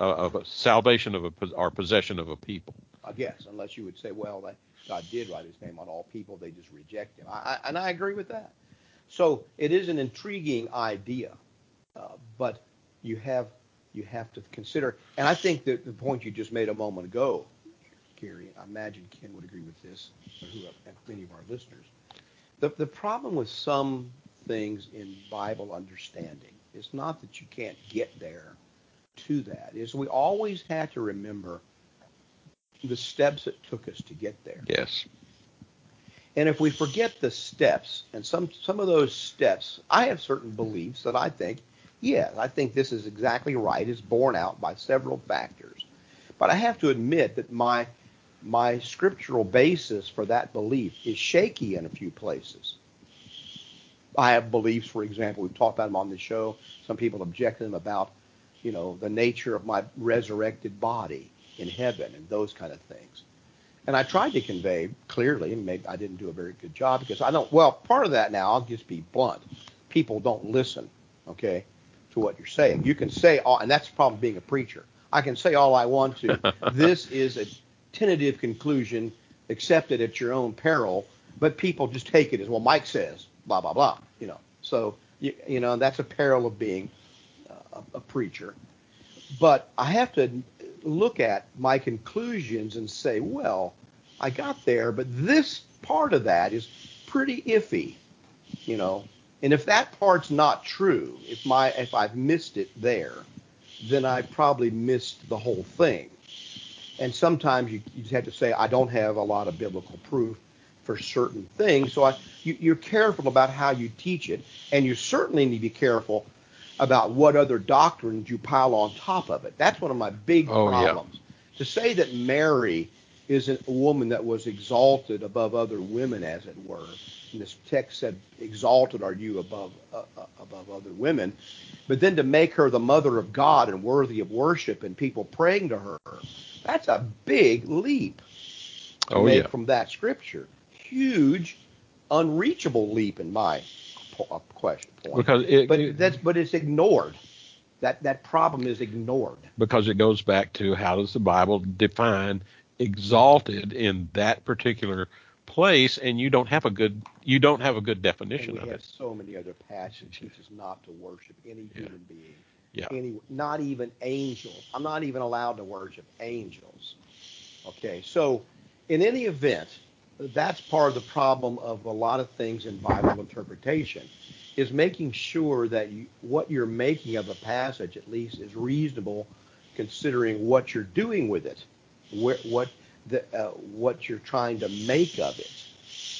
uh, of a salvation of a or possession of a people. I guess, unless you would say, well, that God did write His name on all people, they just reject Him. I, I, and I agree with that. So it is an intriguing idea, uh, but you have you have to consider. And I think that the point you just made a moment ago, Gary, I imagine Ken would agree with this, or who and many of our listeners. The the problem with some things in Bible understanding is not that you can't get there to that is we always have to remember the steps it took us to get there. Yes. And if we forget the steps and some some of those steps, I have certain beliefs that I think, yes, I think this is exactly right, is borne out by several factors. But I have to admit that my my scriptural basis for that belief is shaky in a few places. I have beliefs, for example, we've talked about them on the show. Some people object to them about, you know, the nature of my resurrected body in heaven and those kind of things. And I tried to convey clearly, and maybe I didn't do a very good job because I don't. Well, part of that now, I'll just be blunt. People don't listen, okay, to what you're saying. You can say, all, and that's the problem being a preacher. I can say all I want to. this is a tentative conclusion, accepted at your own peril, but people just take it as well. Mike says, blah blah blah. You know, so you, you know that's a peril of being uh, a, a preacher. But I have to look at my conclusions and say, well, I got there, but this part of that is pretty iffy, you know. And if that part's not true, if my if I've missed it there, then I probably missed the whole thing. And sometimes you, you just have to say, I don't have a lot of biblical proof for certain things. So I, you, you're careful about how you teach it, and you certainly need to be careful about what other doctrines you pile on top of it. That's one of my big Oh, yeah. problems. To say that Mary is a woman that was exalted above other women, as it were, and this text said, "Exalted are you above uh, uh, above other women," but then to make her the mother of God and worthy of worship and people praying to her, that's a big leap to Oh, make yeah. from that scripture. Huge, unreachable leap in my uh, question point. Because it, but it- that's but it's ignored. That that problem is ignored. because it goes back to how does the Bible define exalted in that particular place, and you don't have a good you don't have a good And definition we of have it. so many other passages teach us not to worship any Yeah. human being. Yeah. Any, not even angels. I'm not even allowed to worship angels. Okay, so in any event, that's part of the problem of a lot of things in Bible interpretation is making sure that you, what you're making of a passage at least is reasonable considering what you're doing with it, what the, uh, what you're trying to make of it.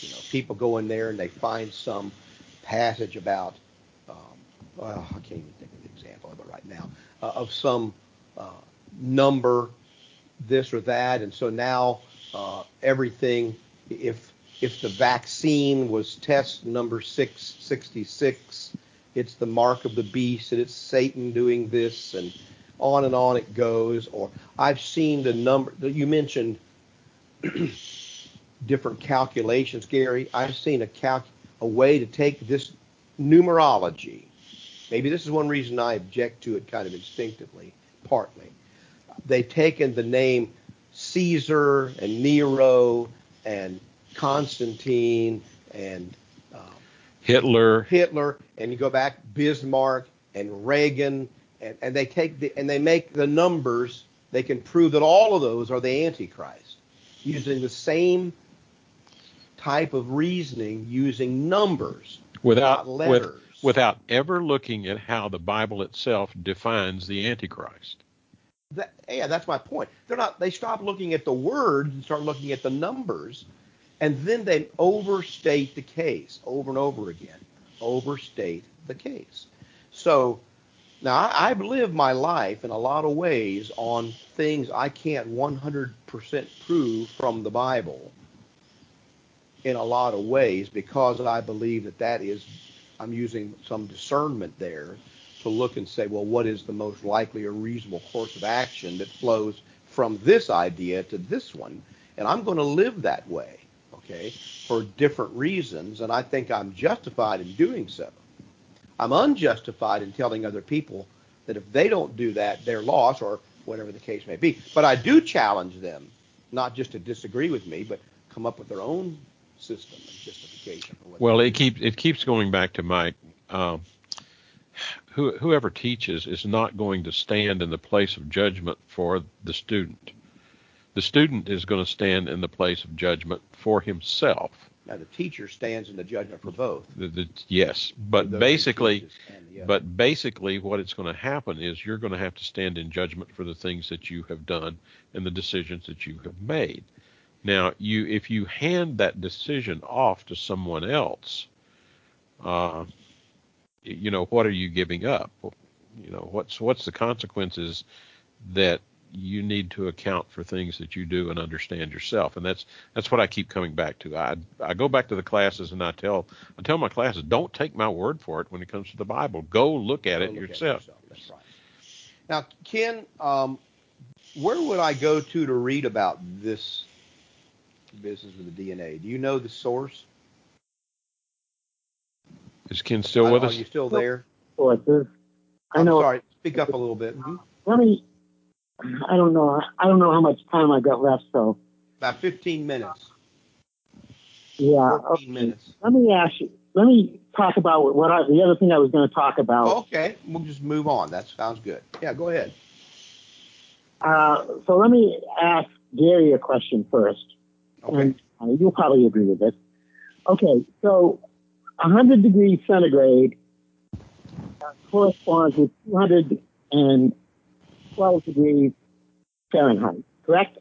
You know, people go in there and they find some passage about, um, well, I can't even right now, uh, of some uh, number, this or that, and so now uh, everything, if if the vaccine was test number 666, it's the mark of the beast, and it's Satan doing this, and on and on it goes. Or I've seen the number that you mentioned different calculations, Gary. I've seen a calc a way to take this numerology. Maybe this is one reason I object to it kind of instinctively, partly. They've taken the name Caesar and Nero and Constantine and um, Hitler, Hitler, and you go back Bismarck and Reagan, and, and they take the, and they make the numbers. They can prove that all of those are the Antichrist using the same type of reasoning, using numbers, without not with, letters. Without ever looking at how the Bible itself defines the Antichrist. That, yeah, that's my point. They're not. They stop looking at the words and start looking at the numbers, and then they overstate the case over and over again. Overstate the case. So now I, I've lived my life in a lot of ways on things I can't 100% prove from the Bible. In a lot of ways, because I believe that that is, I'm using some discernment there to look and say, well, what is the most likely or reasonable course of action that flows from this idea to this one? And I'm going to live that way, okay, for different reasons, and I think I'm justified in doing so. I'm unjustified in telling other people that if they don't do that, they're lost, or whatever the case may be. But I do challenge them, not just to disagree with me, but come up with their own system and justification. Well, it keeps it keeps going back to Mike. Um, who, whoever teaches is not going to stand in the place of judgment for the student. The student is going to stand in the place of judgment for himself. Now the teacher stands in the judgment for both. The, the, yes, but basically, teaches and the other. but basically, what it's going to happen is you're going to have to stand in judgment for the things that you have done and the decisions that you have made. Now, you if you hand that decision off to someone else, uh, you know, what are you giving up? You know, what's what's the consequences that you need to account for things that you do and understand yourself, and that's that's what I keep coming back to. I I go back to the classes and I tell I tell my classes, don't take my word for it when it comes to the Bible. Go look at Go it look at yourself. That's right. Now, Ken, um, where would I go to to read about this business with the DNA? Do you know the source? Is Ken still with Are us? Are you still there? sources. I I'm know. sorry. Speak up a little bit. Mhm. Let me. I don't know. I don't know how much time I got left. So About 15 minutes. yeah. 14 okay. minutes. Let me ask you. Let me talk about what I, the other thing I was going to talk about. Okay, we'll just move on. That sounds good. Yeah, go ahead. Uh, so let me ask Gary a question first, Okay. and uh, you'll probably agree with this. Okay, so 100 degrees centigrade uh, corresponds with 212 degrees Fahrenheit, correct?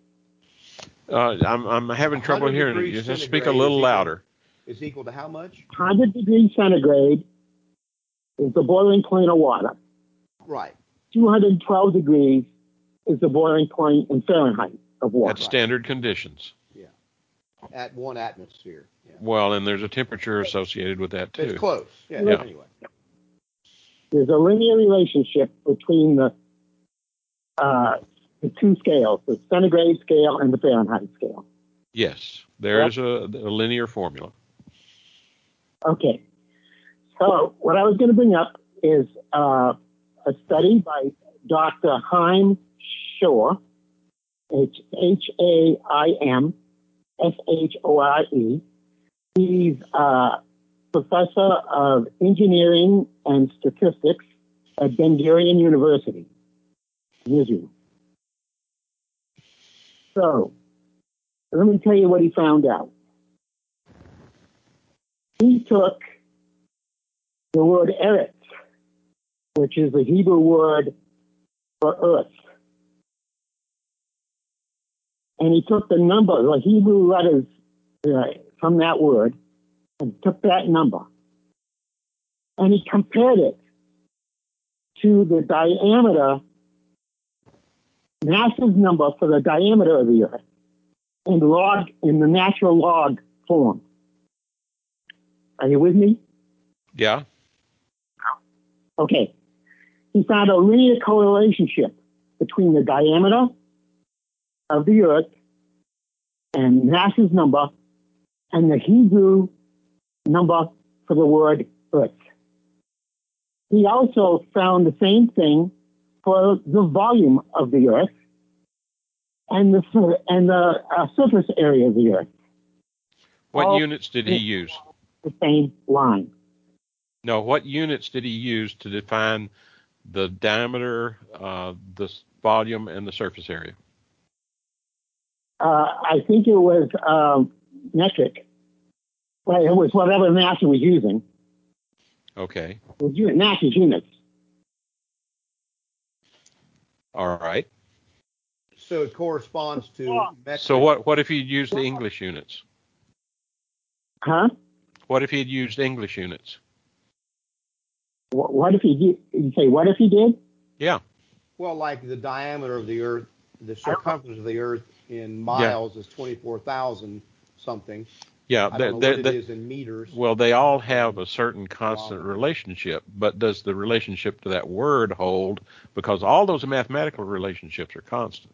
Uh, I'm I'm having trouble 100 hearing you. Just speak a little is equal- louder. Is equal to how much? 100 degrees centigrade is the boiling point of water. Right. 212 degrees is the boiling point in Fahrenheit of water. At standard conditions. At one atmosphere. Yeah. Well, and there's a temperature associated with that too. It's close. Yeah. Yeah. Anyway. there's a linear relationship between the uh, the two scales, the centigrade scale and the Fahrenheit scale. Yes, there is a, a linear formula. Okay. So what I was going to bring up is uh, a study by Dr. Haim Shore, H H A I M S H O R E. He's uh, professor of engineering and statistics at Ben Gurion University Israel. So, let me tell you what he found out. He took the word eretz, which is the Hebrew word for earth, and he took the number, the Hebrew letters uh, from that word, and took that number, and he compared it to the diameter, NASA's number for the diameter of the Earth, in log in the natural log form. Are you with me? Yeah. Okay. He found a linear correlation between the diameter of the Earth and NASA's number and the Hebrew number for the word Earth. He also found the same thing for the volume of the Earth and the and the uh, surface area of the Earth, What All- units did he use? the same line. No, what units did he use to define the diameter, uh, the volume, and the surface area? Uh, I think it was um, metric. Well, it was whatever NASA was using. Okay. It was u- NASA's units. All right. So it corresponds to metric. So what what if he'd used the English units? Huh? What if he had used English units? Wh- What if he did? You say what if he did? Yeah. Well, like the diameter of the Earth, the circumference of the Earth in miles is 24,000 something. Yeah. I don't know they- what it they- is in meters. well, they all have a certain constant Wow. relationship, but does the relationship to that word hold? Because all those mathematical relationships are constant.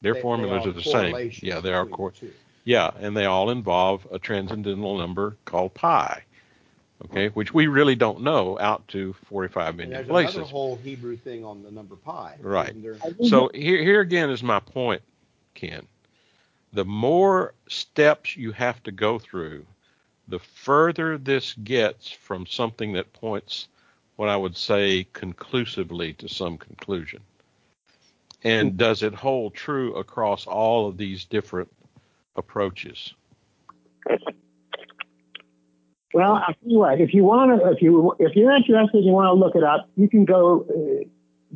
Their They- they formulas are are the same. Yeah, they are. Cor- the yeah, and they all involve a transcendental number called pi. Okay, which we really don't know out to 45 And million there's places. another whole Hebrew thing on the number pi. Right. isn't there? I think So here, here again is my point, Ken. The more steps you have to go through, the further this gets from something that points, what I would say, conclusively to some conclusion. And does it hold true across all of these different approaches? Well, I'll tell you what. If you want to, if you if you're interested, and you want to look it up. You can go uh,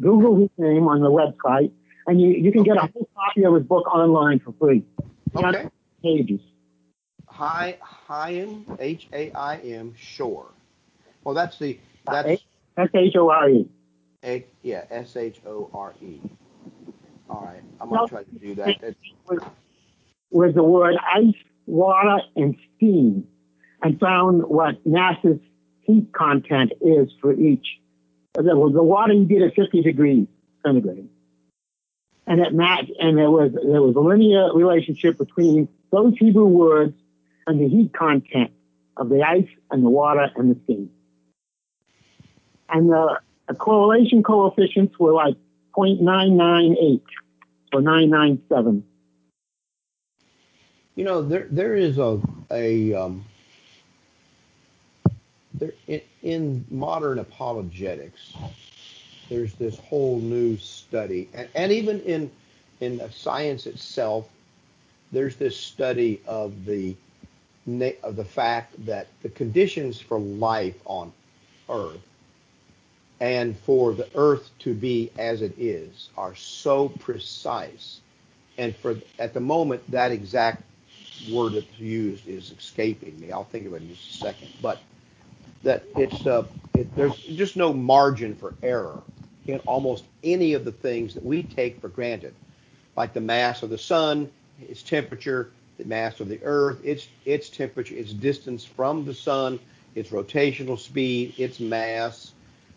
Google his name on the website, and you you can get a whole copy of his book online for free. Okay. Pages. Hi, Haim, H A I M, Shore. Well, that's the that's S H O R E. a, yeah S H O R E. All right, I'm gonna try to do that. It's, was, was the word ice, water, and steam, and found what NASA's heat content is for each. The, the water you get at 50 degrees centigrade, and it matched, and there was there was a linear relationship between those Hebrew words and the heat content of the ice and the water and the steam. And the, the correlation coefficients were like 0.998 or 997. you know, there there is a a um, there in, in modern apologetics. There's this whole new study, and, and even in in science itself, there's this study of the of the fact that the conditions for life on Earth and for the Earth to be as it is are so precise, and for at the moment that exact word that's used is escaping me. I'll think of it in just a second, but that it's uh, it, there's just no margin for error in almost any of the things that we take for granted, like the mass of the sun, its temperature, the mass of the earth, its its temperature, its distance from the sun, its rotational speed, its mass.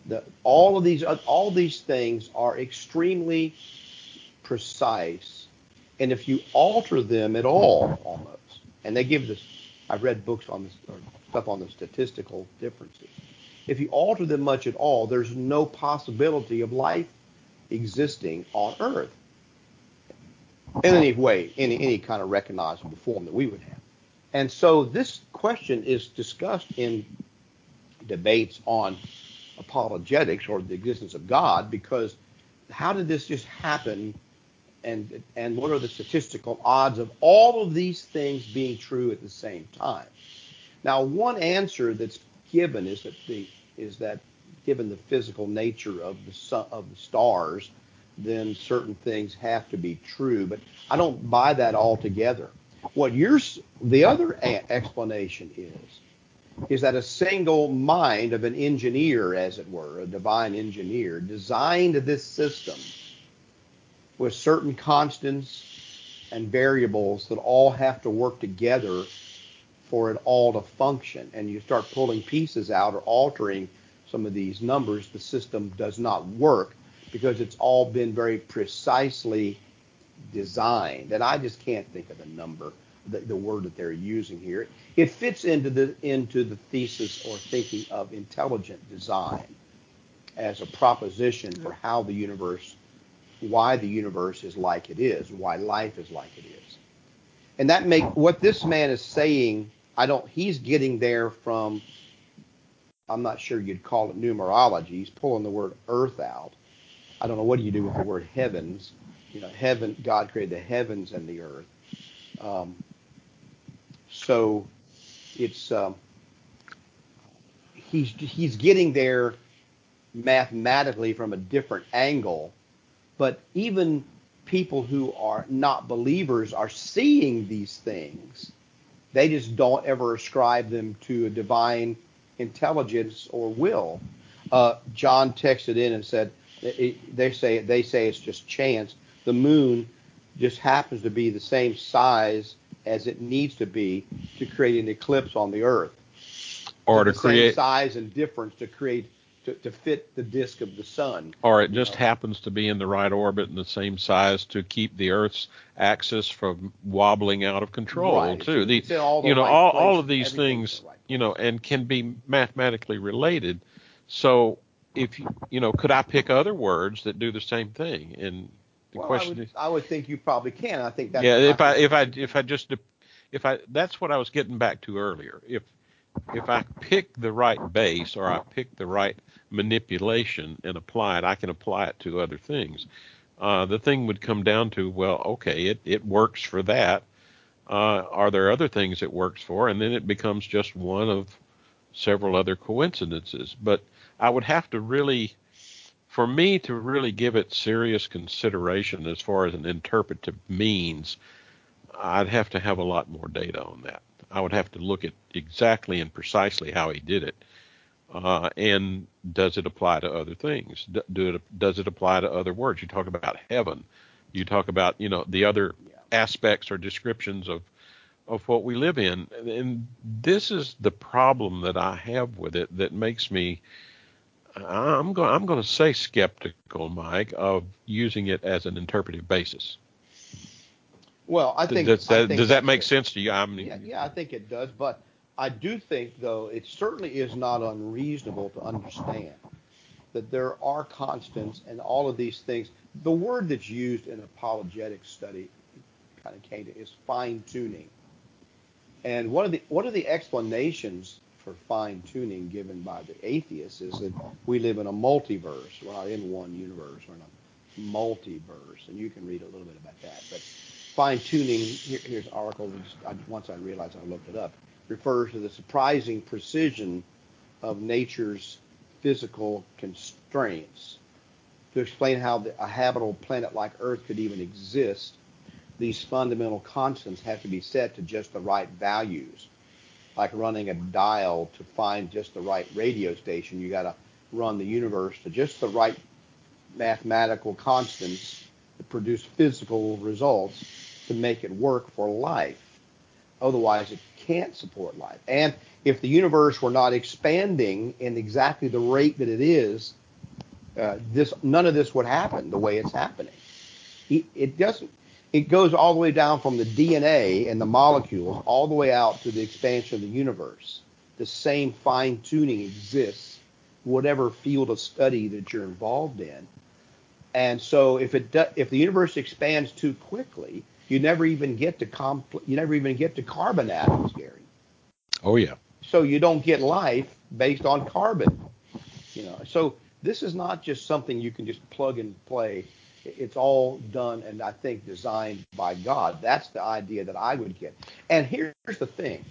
The, all of these all these things are extremely precise, and if you alter them at all, almost, and they give this. I've read books on this stuff on the statistical differences. If you alter them much at all, there's no possibility of life existing on Earth in any way, any any kind of recognizable form that we would have. And so this question is discussed in debates on apologetics or the existence of God because how did this just happen and and what are the statistical odds of all of these things being true at the same time? Now, one answer that's given is that the is that given the physical nature of the sun, of the stars, then certain things have to be true. But I don't buy that altogether. What you're the other a- explanation is is that a single mind of an engineer, as it were, a divine engineer, designed this system with certain constants and variables that all have to work together for it all to function. And you start pulling pieces out or altering some of these numbers, the system does not work because it's all been very precisely designed. And I just can't think of the number, the, the word that they're using here. It fits into the into the thesis or thinking of intelligent design as a proposition for how the universe, why the universe is like it is, why life is like it is. And that make what this man is saying, I don't he's getting there from I'm not sure you'd call it numerology. He's pulling the word earth out. I don't know what do you do with the word heavens. You know, heaven God created the heavens and the earth. Um, so it's um, he's he's getting there mathematically from a different angle, but even people who are not believers are seeing these things. They just don't ever ascribe them to a divine intelligence or will. Uh, John texted in and said they say they say it's just chance. The moon just happens to be the same size as it needs to be to create an eclipse on the Earth, or to the create same size and difference to create to, to fit the disk of the sun. or it just know. happens to be in the right orbit and the same size to keep the Earth's axis from wobbling out of control Right. too. The, all the you know, right all, all of these things, the right you know, and can be mathematically related. So if you, you know, could I pick other words that do the same thing? And the Well, I question would, is, I would think you probably can. I think that's yeah, if I think- if I if I just if I that's what I was getting back to earlier. If if I pick the right base or I pick the right manipulation and apply it, I can apply it to other things. Uh, the thing would come down to, well, okay, it, it works for that. Uh, are there other things it works for? And then it becomes just one of several other coincidences. But I would have to really, for me to really give it serious consideration as far as an interpretive means, I'd have to have a lot more data on that. I would have to look at exactly and precisely how he did it. Uh, and does it apply to other things? Do it, does it apply to other words? You talk about heaven. You talk about, you know, the other aspects or descriptions of of what we live in. And this is the problem that I have with it that makes me I'm going I'm going to say skeptical, Mike, of using it as an interpretive basis. Well, I think does that, think does that make sense to you? I mean, yeah, yeah, I think it does, but I do think though it certainly is not unreasonable to understand that there are constants and all of these things. The word that's used in apologetic study kind of came to is fine tuning. And one of the one of the explanations for fine tuning given by the atheists is that we live in a multiverse. We're not in one universe. We're in a multiverse, and you can read a little bit about that. But fine tuning here, here's an once I realized I looked it up, refers to the surprising precision of nature's physical constraints to explain how the, a habitable planet like Earth could even exist these fundamental constants have to be set to just the right values. Like running a dial to find just the right radio station, you got to run the universe to just the right mathematical constants to produce physical results to make it work for life. Otherwise, it can't support life. And if the universe were not expanding in exactly the rate that it is, uh, this none of this would happen the way it's happening. It, it doesn't it goes all the way down from the DNA and the molecules all the way out to the expansion of the universe. The same fine tuning exists, whatever field of study that you're involved in. And so if it do, if the universe expands too quickly, you never even get to compl- you never even get to carbon atoms, Gary. Oh yeah. So you don't get life based on carbon. You know. So this is not just something you can just plug and play it's all done and I think designed by God. That's the idea that I would get. And here's the thing: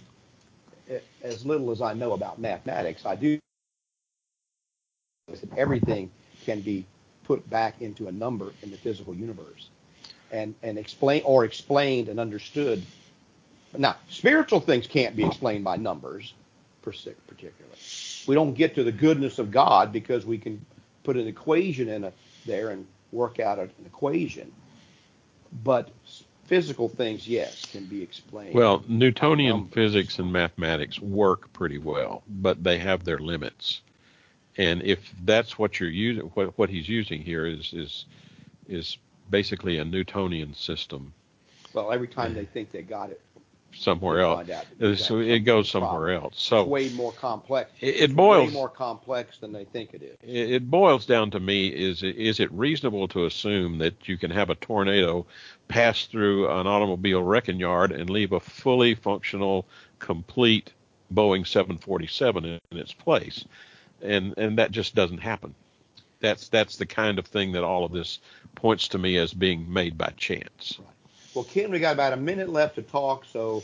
as little as I know about mathematics, I do everything can be put back into a number in the physical universe, and and explain or explained and understood. Now, spiritual things can't be explained by numbers, particularly. We don't get to the goodness of God because we can put an equation in a, there and work out an equation. But physical things, yes, can be explained. Well, Newtonian physics and mathematics work pretty well, but they have their limits. And if that's what you're using, what what he's using here is is is basically a Newtonian system. Well, every time they think they got it somewhere else. So it goes somewhere problem. else. So it's way more complex. It, it boils way more complex than they think it is. It, it boils down to me: is is it reasonable to assume that you can have a tornado pass through an automobile wrecking yard and leave a fully functional, complete Boeing 747 in, in its place? And and that just doesn't happen. That's that's the kind of thing that all of this points to me as being made by chance. Right. Well, Ken, we got about a minute left to talk, so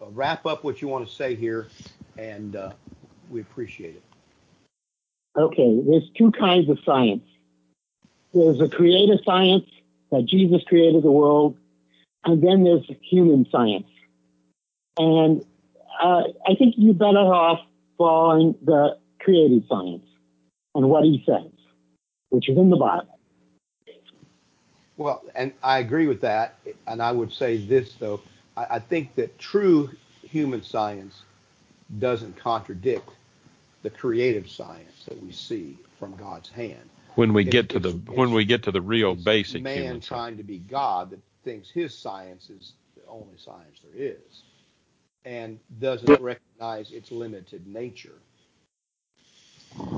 uh, wrap up what you want to say here, and uh, we appreciate it. Okay, there's two kinds of science. There's a creative science that Jesus created the world, and then there's human science. And uh, I think you're better off following the creative science and what he says, which is in the Bible. Well, and I agree with that. And I would say this, though. I, I think that true human science doesn't contradict the creative science that we see from God's hand. When we get to the when we get to the real basic man human trying to be God that thinks his science is the only science there is, and doesn't recognize its limited nature.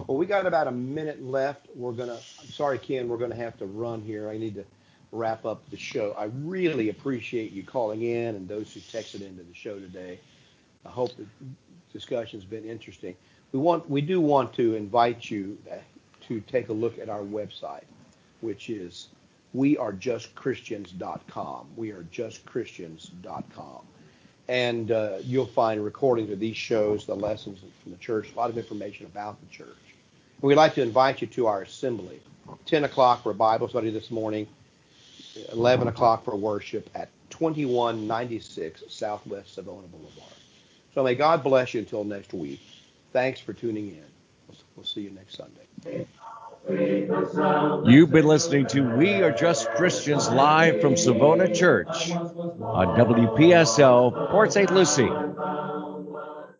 Well, we got about a minute left. We're gonna. I'm sorry, Ken. We're gonna have to run here. I need to wrap up the show. I really appreciate you calling in and those who texted into the show today. I hope the discussion's been interesting. We want, we do want to invite you to take a look at our website, which is wearejustchristians.com. Wearejustchristians.com. and uh, you'll find recordings of these shows, the lessons from the church, a lot of information about the church. We'd like to invite you to our assembly. 10 o'clock for Bible study this morning, 11 o'clock for worship at 2196 Southwest Savona Boulevard. So may God bless you until next week. Thanks for tuning in. We'll, we'll see you next Sunday. You've been listening to We Are Just Christians live from Savona Church on WPSL, Port St. Lucie.